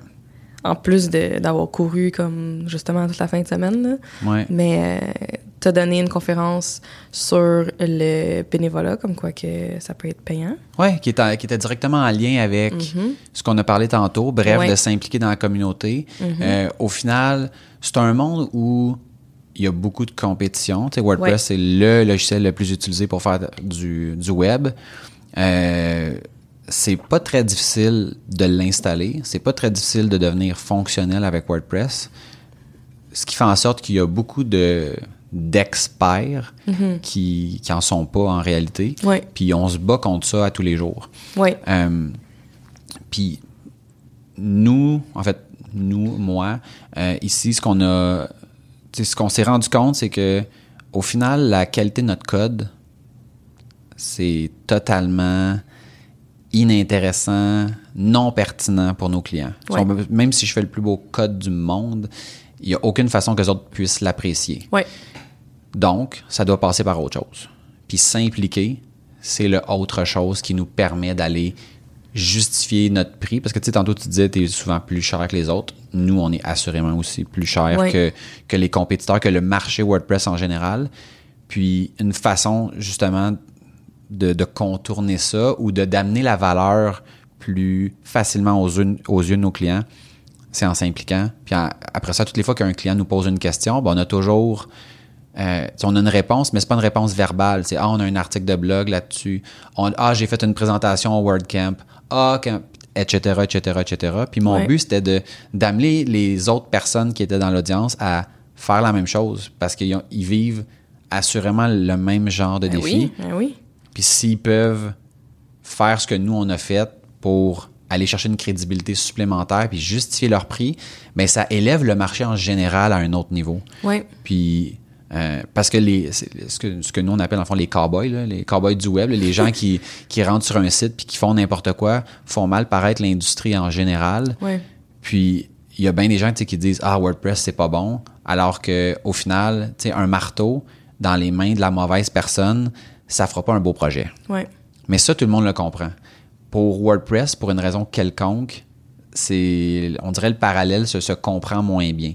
En plus d'avoir couru comme justement toute la fin de semaine. là. ouais. Mais euh, t'as donné une conférence sur le bénévolat, comme quoi que ça peut être payant. Oui, qui, était- qui était directement en lien avec ce qu'on a parlé tantôt, bref, Ouais. de s'impliquer dans la communauté. Euh, au final, c'est un monde où il y a beaucoup de compétition. Tu sais, WordPress, Ouais. c'est le logiciel le plus utilisé pour faire du, du web. Euh, c'est pas très difficile de l'installer. C'est pas très difficile de devenir fonctionnel avec WordPress. Ce qui fait en sorte qu'il y a beaucoup de d'experts qui, qui en sont pas en réalité. Puis on se bat contre ça à tous les jours. Oui. Euh, puis nous, en fait, nous, moi, euh, ici, ce qu'on a, ce qu'on s'est rendu compte, c'est que au final, la qualité de notre code, c'est totalement inintéressant, non pertinent pour nos clients. Ouais. Même si je fais le plus beau code du monde, il n'y a aucune façon que les autres puissent l'apprécier. Donc, ça doit passer par autre chose. Puis s'impliquer, c'est le autre chose qui nous permet d'aller justifier notre prix. Parce que, tu sais, tantôt, tu disais, tu es souvent plus cher que les autres. Nous, on est assurément aussi plus cher Ouais. que, que les compétiteurs, que le marché WordPress en général. Puis, une façon, justement, de, de contourner ça ou de d'amener la valeur plus facilement aux yeux, aux yeux de nos clients, c'est en s'impliquant. Puis en- après ça, toutes les fois qu'un client nous pose une question, ben, on a toujours euh, on a une réponse, mais c'est pas une réponse verbale. C'est ah, on a un article de blog là-dessus. Ah, j'ai fait une présentation au WordCamp. Ah, etc., etc., etc. Puis mon Ouais. but, c'était d'amener les autres personnes qui étaient dans l'audience à faire la même chose parce qu'ils vivent assurément le même genre de Ben défi. oui, ben oui. Puis s'ils peuvent faire ce que nous, on a fait pour aller chercher une crédibilité supplémentaire puis justifier leur prix, ben ça élève le marché en général à un autre niveau. Oui. Puis euh, parce que les ce que ce que nous on appelle en fond les cowboys là, les cowboys du web, là, les gens qui qui rentrent sur un site puis qui font n'importe quoi, font mal paraître l'industrie en général. Oui. Puis il y a bien des gens qui disent ah WordPress c'est pas bon. Alors que au final, tu sais, un marteau dans les mains de la mauvaise personne, ça fera pas un beau projet. Ouais. Mais ça, tout le monde le comprend. Pour WordPress, pour une raison quelconque, c'est, on dirait le parallèle se, se comprend moins bien.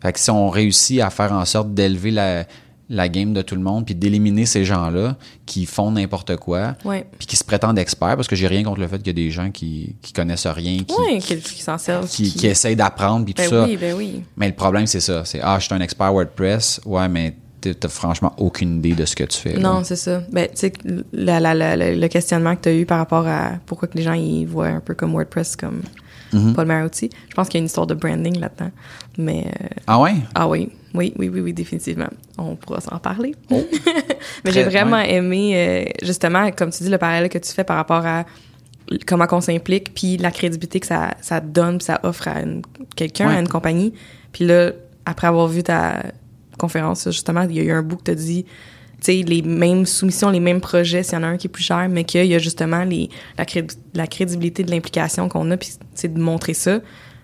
Fait que si on réussit à faire en sorte d'élever la, la game de tout le monde, puis d'éliminer ces gens-là qui font n'importe quoi, Ouais. puis qui se prétendent experts, parce que j'ai rien contre le fait qu'il y a des gens qui, qui connaissent rien, qui, Ouais, qui, qui s'en servent. qui, qui essayent d'apprendre, puis Ben tout ça. oui, ben oui. Mais le problème, c'est ça. C'est, ah, je suis un expert WordPress. Ouais, mais t'as franchement aucune idée de ce que tu fais. Non, c'est ça. Ben, tu sais, le questionnement que tu as eu par rapport à pourquoi que les gens ils voient un peu comme WordPress comme pas le meilleur outil. Je pense qu'il y a une histoire de branding là-dedans. Mais euh, Ah ouais? ah oui, oui, oui, oui, oui, définitivement. On pourra s'en parler. Oh. Mais j'ai vraiment ouais. aimé, euh, justement, comme tu dis, le parallèle que tu fais par rapport à comment qu'on s'implique, puis la crédibilité que ça, ça donne, puis ça offre à quelqu'un, Ouais. à une compagnie. Puis là, après avoir vu ta conférence, justement, il y a eu un bout que tu as dit, tu sais, les mêmes soumissions, les mêmes projets, s'il y en a un qui est plus cher, mais qu'il y a justement les, la, crédi- la crédibilité de l'implication qu'on a, puis c'est de montrer ça.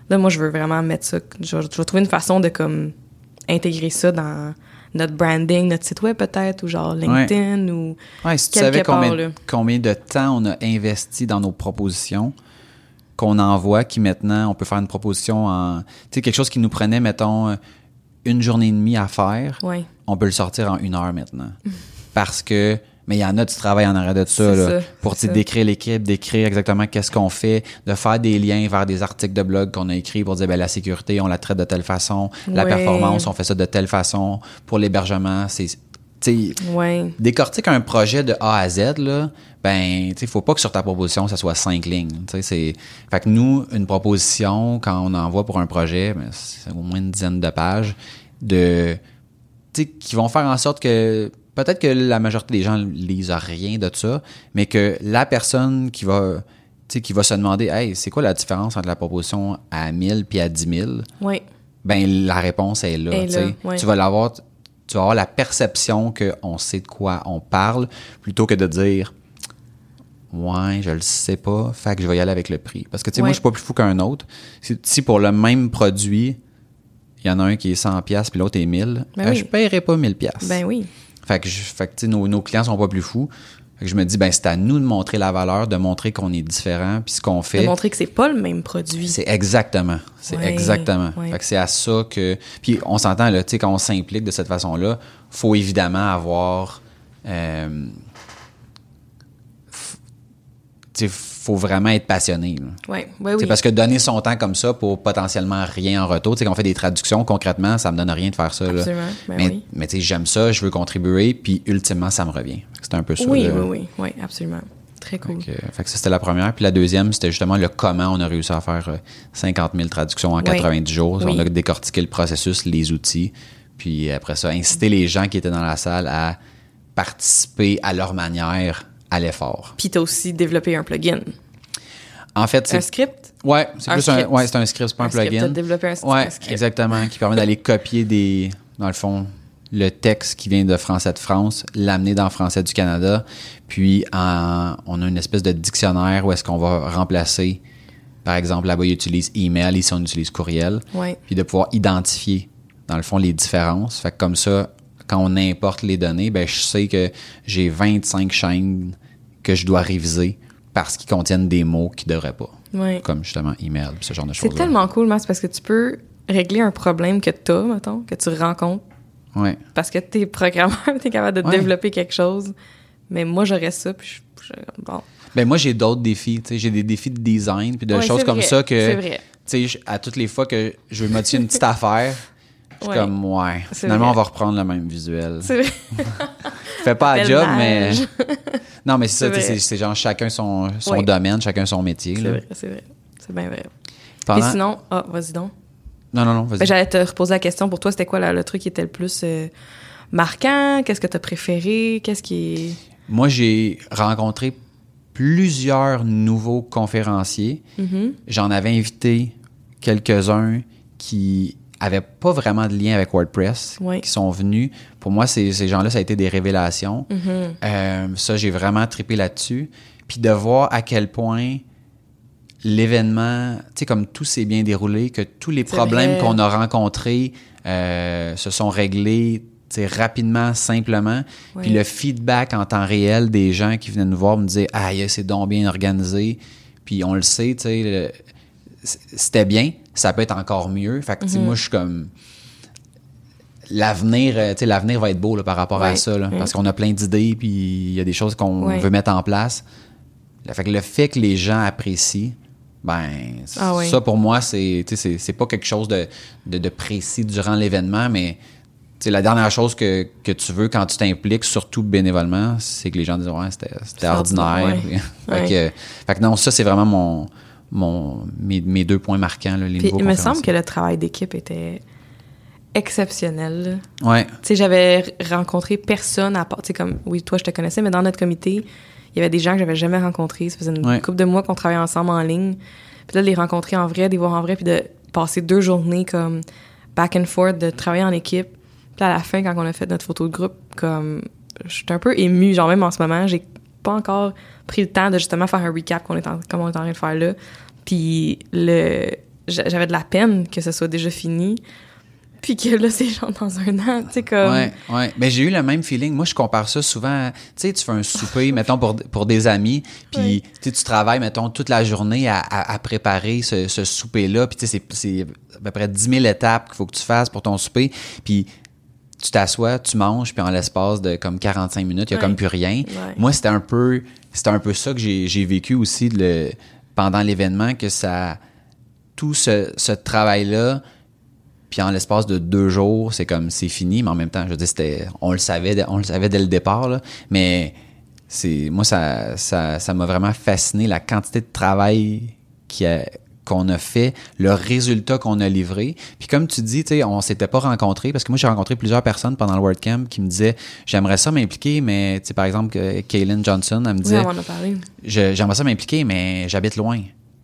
Là, moi, je veux vraiment mettre ça. Je, vais- je vais trouver une façon de, comme, intégrer ça dans notre branding, notre site web peut-être, ou genre LinkedIn, ou... Ouais, si tu savais part, combien, là. combien de temps on a investi dans nos propositions qu'on envoie, qui maintenant, on peut faire une proposition en... Tu sais, quelque chose qui nous prenait, mettons, une journée et demie à faire, Ouais. on peut le sortir en une heure maintenant. Parce que... Mais il y en a du travail en arrière de ça, là, ça, pour décrire l'équipe, décrire exactement qu'est-ce qu'on fait, de faire des liens vers des articles de blog qu'on a écrits pour dire ben, la sécurité, on la traite de telle façon, la performance, on fait ça de telle façon, pour l'hébergement, c'est... Ouais. décortique un projet de A à Z, là, ben, tu faut pas que sur ta proposition, ça soit cinq lignes. C'est. Fait que nous, une proposition, quand on envoie pour un projet, ben, c'est au moins une dizaine de pages de. Tu qui vont faire en sorte que. Peut-être que la majorité des gens lisent rien de ça, mais que la personne qui va. Qui va se demander, hey, c'est quoi la différence entre la proposition à 1000 puis à 10 000? Ouais. ben la réponse est là. Est tu sais. là, ouais. Tu vas l'avoir, tu vas avoir la perception qu'on sait de quoi on parle, plutôt que de dire Ouais, je le sais pas, fait que je vais y aller avec le prix. Parce que tu sais, moi, je suis pas plus fou qu'un autre. Si, pour le même produit, il y en a un qui est 100 pièces puis l'autre est 1000, Ben euh, oui. je paierai pas 1000 pièces. Ben oui. Fait que, je, fait que tu sais, nos, nos clients sont pas plus fous. Fait que je me dis, ben c'est à nous de montrer la valeur, de montrer qu'on est différent, puis ce qu'on De fait. montrer que c'est pas le même produit. C'est exactement. C'est Ouais, exactement. ouais. Fait que c'est à ça que. Puis on s'entend, là, tu sais, quand on s'implique de cette façon-là, faut évidemment avoir. Euh, tu sais, faut vraiment être passionné. là. Ouais. Ouais, C'est oui. Parce que donner son temps comme ça pour potentiellement rien en retour, tu sais, quand on fait des traductions, concrètement, ça me donne rien de faire ça. là. Absolument. Ben mais oui. mais tu sais, j'aime ça, je veux contribuer, puis ultimement, ça me revient. C'est un peu ça. Oui, oui, oui, oui, absolument. Très cool. Fait que, fait que ça, c'était la première. Puis la deuxième, c'était justement le comment on a réussi à faire euh, 50 000 traductions en 90 jours. Oui. On a décortiqué le processus, les outils. Puis après ça, inciter les gens qui étaient dans la salle à participer à leur manière à l'effort. Puis t'as aussi développé un plugin. En fait, c'est Un script? ouais, c'est plus un, script. ouais, c'est un script, c'est pas un, script. plugin. T'as développé un, Ouais, un script. exactement, qui permet d'aller copier des, dans le fond, le texte qui vient de français de France, l'amener dans français du Canada, puis en- on a une espèce de dictionnaire où est-ce qu'on va remplacer, par exemple, là-bas ils utilisent email, ici on utilise courriel, Ouais. puis de pouvoir identifier, dans le fond, les différences. Fait que comme ça, quand on importe les données, ben je sais que j'ai 25 chaînes que je dois réviser parce qu'ils contiennent des mots qui devraient pas, comme justement email, ce genre de choses. C'est tellement cool, Max, parce que tu peux régler un problème que t'as, mettons, que tu rencontres, Ouais. parce que t'es programmeur, t'es capable de Ouais. développer quelque chose. Mais moi, j'aurais ça, puis je, je- bon. Ben moi j'ai d'autres défis, tu j'ai des défis de design puis de Ouais, choses comme vrai, ça que c'est tu vrai. à toutes les fois que je veux modifier une petite affaire, je suis Ouais. comme ouais, finalement vrai. on va reprendre le même visuel. C'est vrai. Fais pas Appelle job mais non mais c'est ça, C'est tu genre chacun son son Ouais. domaine, chacun son métier C'est vrai, c'est vrai. C'est bien vrai. Pendant- Et sinon, ah, vas-y donc. Non non non, vas-y. Ben, J'allais te reposer la question pour toi, c'était quoi là, le truc qui était le plus euh, marquant? Qu'est-ce que t'as préféré? Qu'est-ce qui. Moi j'ai rencontré plusieurs nouveaux conférenciers. Mhm. J'en avais invité quelques-uns qui avaient pas vraiment de lien avec WordPress, qui sont venus. Pour moi, ces, ces gens-là, ça a été des révélations. Mhm. Euh, ça, j'ai vraiment trippé là-dessus. Puis de voir à quel point l'événement, tu sais, comme tout s'est bien déroulé, que tous les problèmes qu'on a rencontrés euh, se sont réglés tu sais, rapidement, simplement. Oui. Puis le feedback en temps réel des gens qui venaient nous voir me disaient Ah, c'est donc bien organisé. Puis on le sait, tu sais, c'était bien, ça peut être encore mieux. Fait que, Mhm. moi, je suis comme. L'avenir, euh, tu sais, l'avenir va être beau là, par rapport à ça, là, parce qu'on a plein d'idées, puis il y a des choses qu'on Ouais. veut mettre en place. Le fait que le fait que les gens apprécient, ben, Ah oui. ça pour moi, c'est, c'est, c'est pas quelque chose de, de, de précis durant l'événement, mais la dernière chose que, que tu veux quand tu t'impliques, surtout bénévolement, c'est que les gens disent Ouais, c'était, ordinaire. ordinaire, fait, Ouais. que, fait que non, ça, c'est vraiment mon, mon, mes, mes deux points marquants, là, les Puis il me semble que le travail d'équipe était exceptionnel. Ouais. Tu sais, j'avais rencontré personne à part, tu sais, comme, oui, toi, je te connaissais, mais dans notre comité, il y avait des gens que j'avais jamais rencontrés. Ça faisait une Ouais. couple de mois qu'on travaillait ensemble en ligne. Puis là, de les rencontrer en vrai, de les voir en vrai, puis de passer deux journées comme back and forth, de travailler en équipe. Puis à la fin, quand on a fait notre photo de groupe, comme, j'étais un peu émue, genre même en ce moment, j'ai pas encore pris le temps de justement faire un recap qu'on est en, comme on est en train de faire là. Puis le, j'a- j'avais de la peine que ce soit déjà fini. Puis que là, c'est genre dans un an, tu sais, comme... Ouais, ouais. Ben, j'ai eu le même feeling. Moi, je compare ça souvent. Tu sais, tu fais un souper, mettons, pour, pour des amis, puis Ouais. tu travailles, mettons, toute la journée à, à, à préparer ce, ce souper-là. Puis, tu sais, c'est- à peu près 10 000 étapes qu'il faut que tu fasses pour ton souper. Puis, tu t'assois, tu manges, puis en l'espace de comme 45 minutes, il y a Ouais. comme plus rien. Ouais. Moi, c'était un peu c'était un peu ça que j'ai vécu aussi le, pendant l'événement, que ça tout ce, ce travail-là, puis en l'espace de deux jours, c'est comme c'est fini, mais en même temps, je veux dire, c'était, on le savait, on le savait dès le départ, là, mais c'est, moi, ça, ça, ça m'a vraiment fasciné la quantité de travail qui a- qu'on a fait, le résultat qu'on a livré. Puis comme tu dis, tu sais, on s'était pas rencontrés parce que moi j'ai rencontré plusieurs personnes pendant le WordCamp qui me disaient j'aimerais ça m'impliquer, mais tu sais par exemple que Kaylin Johnson, elle me disait j'aimerais ça m'impliquer, mais j'habite loin.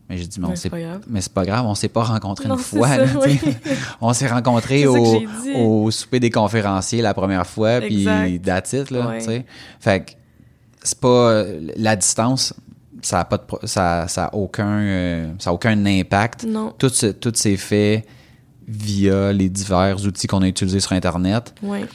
Mais j'ai dit, mais, c'est pas grave. mais c'est pas grave, on s'est pas rencontrés Non, une fois. ça, là, tu sais. oui. on s'est rencontrés au, au souper des conférenciers la première fois, puis that's it, là, Ouais. tu sais. Fait que c'est pas... La distance, ça a pas de... Ça, ça a aucun... euh, ça a aucun impact. Non. Tout, ce- tout s'est fait via les divers outils qu'on a utilisés sur Internet. Ouais.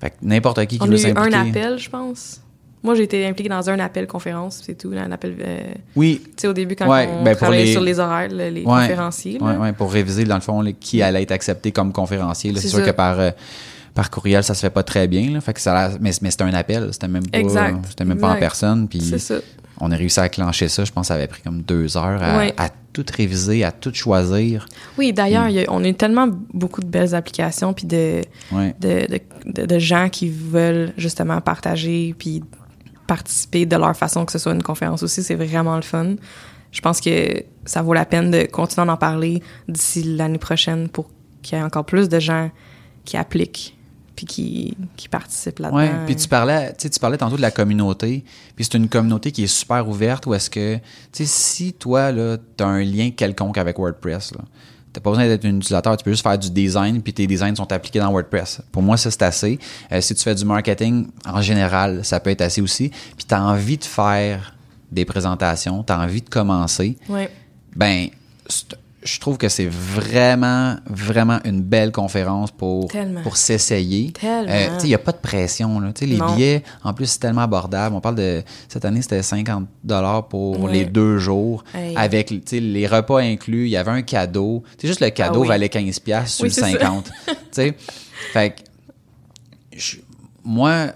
Fait que n'importe qui qui On veut a eu un s'impliquer. appel, je pense. Moi, j'ai été impliquée dans un appel conférence, c'est tout. Un appel, euh, Oui, tu sais, au début, quand Ouais, on ben, pour travaillait les- sur les horaires, le- les Ouais. conférenciers. là. Ouais, pour réviser, dans le fond, qui allait être accepté comme conférencier. C'est sûr ça. que par, euh, par courriel, ça se fait pas très bien. Là, fait que ça mais mais c'était un appel, c'était même pas, Exact, c'était même pas en personne. Puis C'est ça. On a réussi à clencher ça. Je pense que ça avait pris comme deux heures à, Ouais. à tout réviser, à tout choisir. Oui, d'ailleurs, a- on a eu tellement beaucoup de belles applications, puis de, Ouais. de, de, de- de gens qui veulent justement partager, puis participer de leur façon, que ce soit une conférence aussi, c'est vraiment le fun. Je pense que ça vaut la peine de continuer d'en parler d'ici l'année prochaine pour qu'il y ait encore plus de gens qui appliquent puis qui, qui participent là-dedans. Ouais, puis tu parlais, tu tu parlais tantôt de la communauté, puis c'est une communauté qui est super ouverte où est-ce que, tu sais, si toi, là, t'as un lien quelconque avec WordPress, là, t'as pas besoin d'être un utilisateur, tu peux juste faire du design, puis tes designs sont appliqués dans WordPress. Pour moi, ça, c'est assez. Euh, si tu fais du marketing, en général, ça peut être assez aussi. Puis t'as envie de faire des présentations, t'as envie de commencer, Ouais. ben, je trouve que c'est vraiment, vraiment une belle conférence pour, Tellement. pour s'essayer. Euh, il n'y a pas de pression. Là. Les Non. billets, en plus, c'est tellement abordable. On parle de. Cette année, c'était 50 pour les deux jours. Hey. Avec les repas inclus. Il y avait un cadeau. Tu sais, juste le cadeau Ah oui. valait 15$ piastres sur Oui, le c'est ça. 50. tu sais, fait que, je- moi,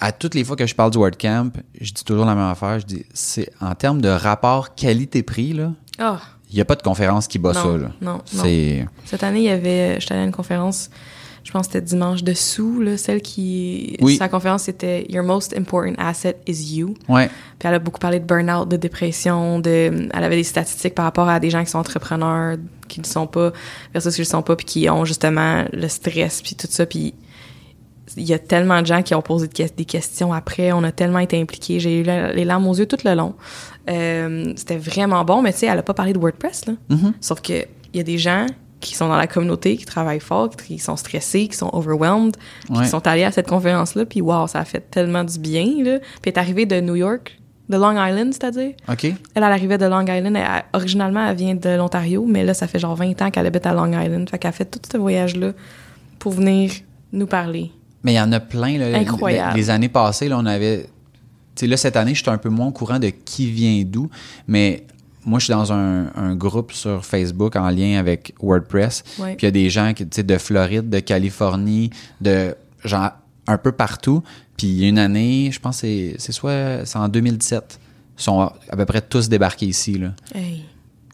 à toutes les fois que je parle du WordCamp, je dis toujours la même affaire. Je dis, c'est en termes de rapport qualité-prix, là, Ah, il n'y a pas de conférence qui bat Non, ça. Là. non, non. Cette année, il y avait, j'étais allée à une conférence, je pense que c'était Dimanche dessous, là, celle qui, Oui. sa conférence c'était Your most important asset is you. Ouais. Puis elle a beaucoup parlé de burn-out, de dépression, de, elle avait des statistiques par rapport à des gens qui sont entrepreneurs, qui ne sont pas, versus qui ne le sont pas, puis qui ont justement le stress, puis tout ça, puis il y a tellement de gens qui ont posé des questions après, on a tellement été impliqués, j'ai eu les larmes aux yeux tout le long. Euh, c'était vraiment bon, mais tu sais, elle a pas parlé de WordPress, là. Mm-hmm. Sauf que il y a des gens qui sont dans la communauté, qui travaillent fort, qui sont stressés, qui sont overwhelmed, Ouais. qui sont allés à cette conférence-là, puis wow, ça a fait tellement du bien, là. Puis elle est arrivée de New York, de Long Island, c'est-à-dire. OK. Elle, elle arrivait de Long Island. Elle- originalement, elle vient de l'Ontario, mais là, ça fait genre 20 ans qu'elle habite à Long Island. Fait qu'elle a fait tout ce voyage-là pour venir nous parler. Mais il y en a plein. Là, Incroyable. Les, les années passées, là, on avait. Tu sais, là, cette année, je suis un peu moins au courant de qui vient d'où, mais moi, je suis dans un, un groupe sur Facebook en lien avec WordPress. Ouais. Puis il y a des gens qui, tu sais, de Floride, de Californie, de genre un peu partout. Puis il y a une année, je pense que c'est, c'est soit c'est en 2017, ils sont à peu près tous débarqués ici. Là. Hey.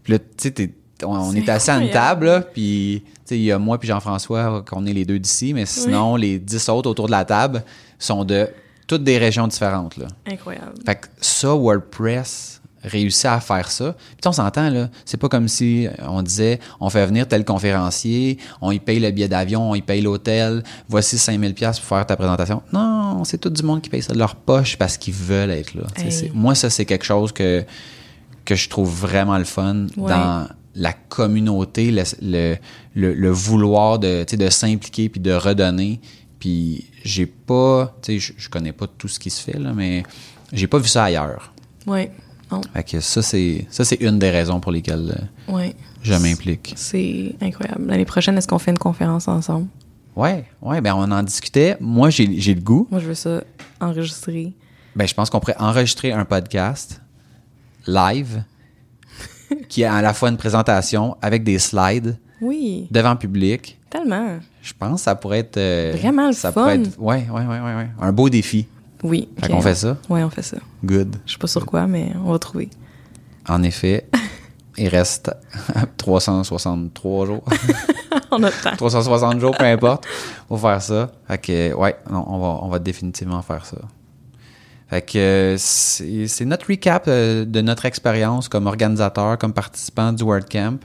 Puis là, tu sais, t'es- on, est assis à une table, là, puis tu sais, il y a moi puis Jean-François, qu'on est les deux d'ici, mais sinon, les dix autres autour de la table sont de toutes des régions différentes. Là. Incroyable. Fait que ça, WordPress réussit à faire ça. Puis on s'entend, là, c'est pas comme si on disait, on fait venir tel conférencier, on y paye le billet d'avion, on y paye l'hôtel, voici 5000 pièces pour faire ta présentation. Non, c'est tout du monde qui paye ça de leur poche parce qu'ils veulent être là. Hey. Moi, ça, c'est quelque chose que, que je trouve vraiment le fun Ouais. dans la communauté, le, le, le- le vouloir de, de s'impliquer puis de redonner. Puis j'ai pas, tu sais, je, connais pas tout ce qui se fait, là, mais j'ai pas vu ça ailleurs. Ouais. Non. Fait que ça, c'est ça, c'est une des raisons pour lesquelles euh, Ouais. je m'implique. C'est incroyable. L'année prochaine, est-ce qu'on fait une conférence ensemble? Ouais, ouais, ben on en discutait. Moi, j'ai j'ai le goût. Moi, je veux ça enregistrer. Ben, je pense qu'on pourrait enregistrer un podcast live qui est à la fois une présentation avec des slides Oui, devant le public. tellement. Je pense que ça pourrait être euh, Vraiment le ça fun. pourrait être ouais, ouais, ouais, ouais, un beau défi. Oui. Fait qu'on fait ça? Ouais, on fait ça. Good. Je sais pas sur quoi, mais on va trouver. En effet, il reste 363 jours. on a le temps. 360 jours, peu importe, pour faire ça. Fait que, ouais, non, on, va, on va définitivement faire ça. Fait que euh, c'est notre recap euh, de notre expérience comme organisateur, comme participant du WordCamp.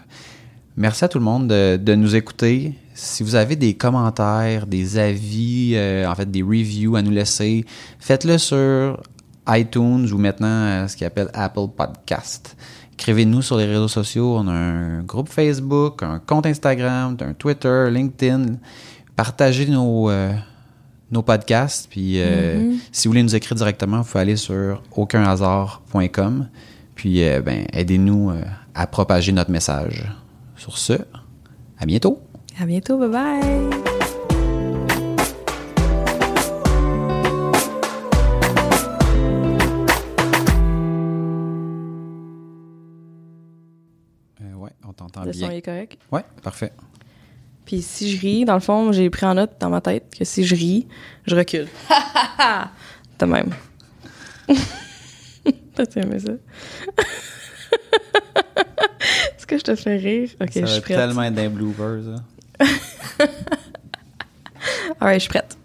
Merci à tout le monde de, nous écouter. Si vous avez des commentaires, des avis, euh, en fait des reviews à nous laisser, faites-le sur iTunes ou maintenant euh, ce qu'ils appelle Apple Podcast. Écrivez-nous sur les réseaux sociaux. On a un groupe Facebook, un compte Instagram, un Twitter, LinkedIn. Partagez nos, euh, nos podcasts. Puis euh, si vous voulez nous écrire directement, vous pouvez aller sur aucunhasard.com. Puis euh, ben, aidez-nous euh, à propager notre message. Sur ce, à bientôt. À bientôt. Bye bye. Ouais, on t'entend Le son bien. est correct. Ouais, parfait. Puis si je ris, dans le fond, j'ai pris en note dans ma tête que si je ris, je recule. De même. T'as aimé ça? Est-ce que je te fais rire? Ok, ça je va suis être prête. tellement être d'un bloopers. ça. Alright, je suis prête.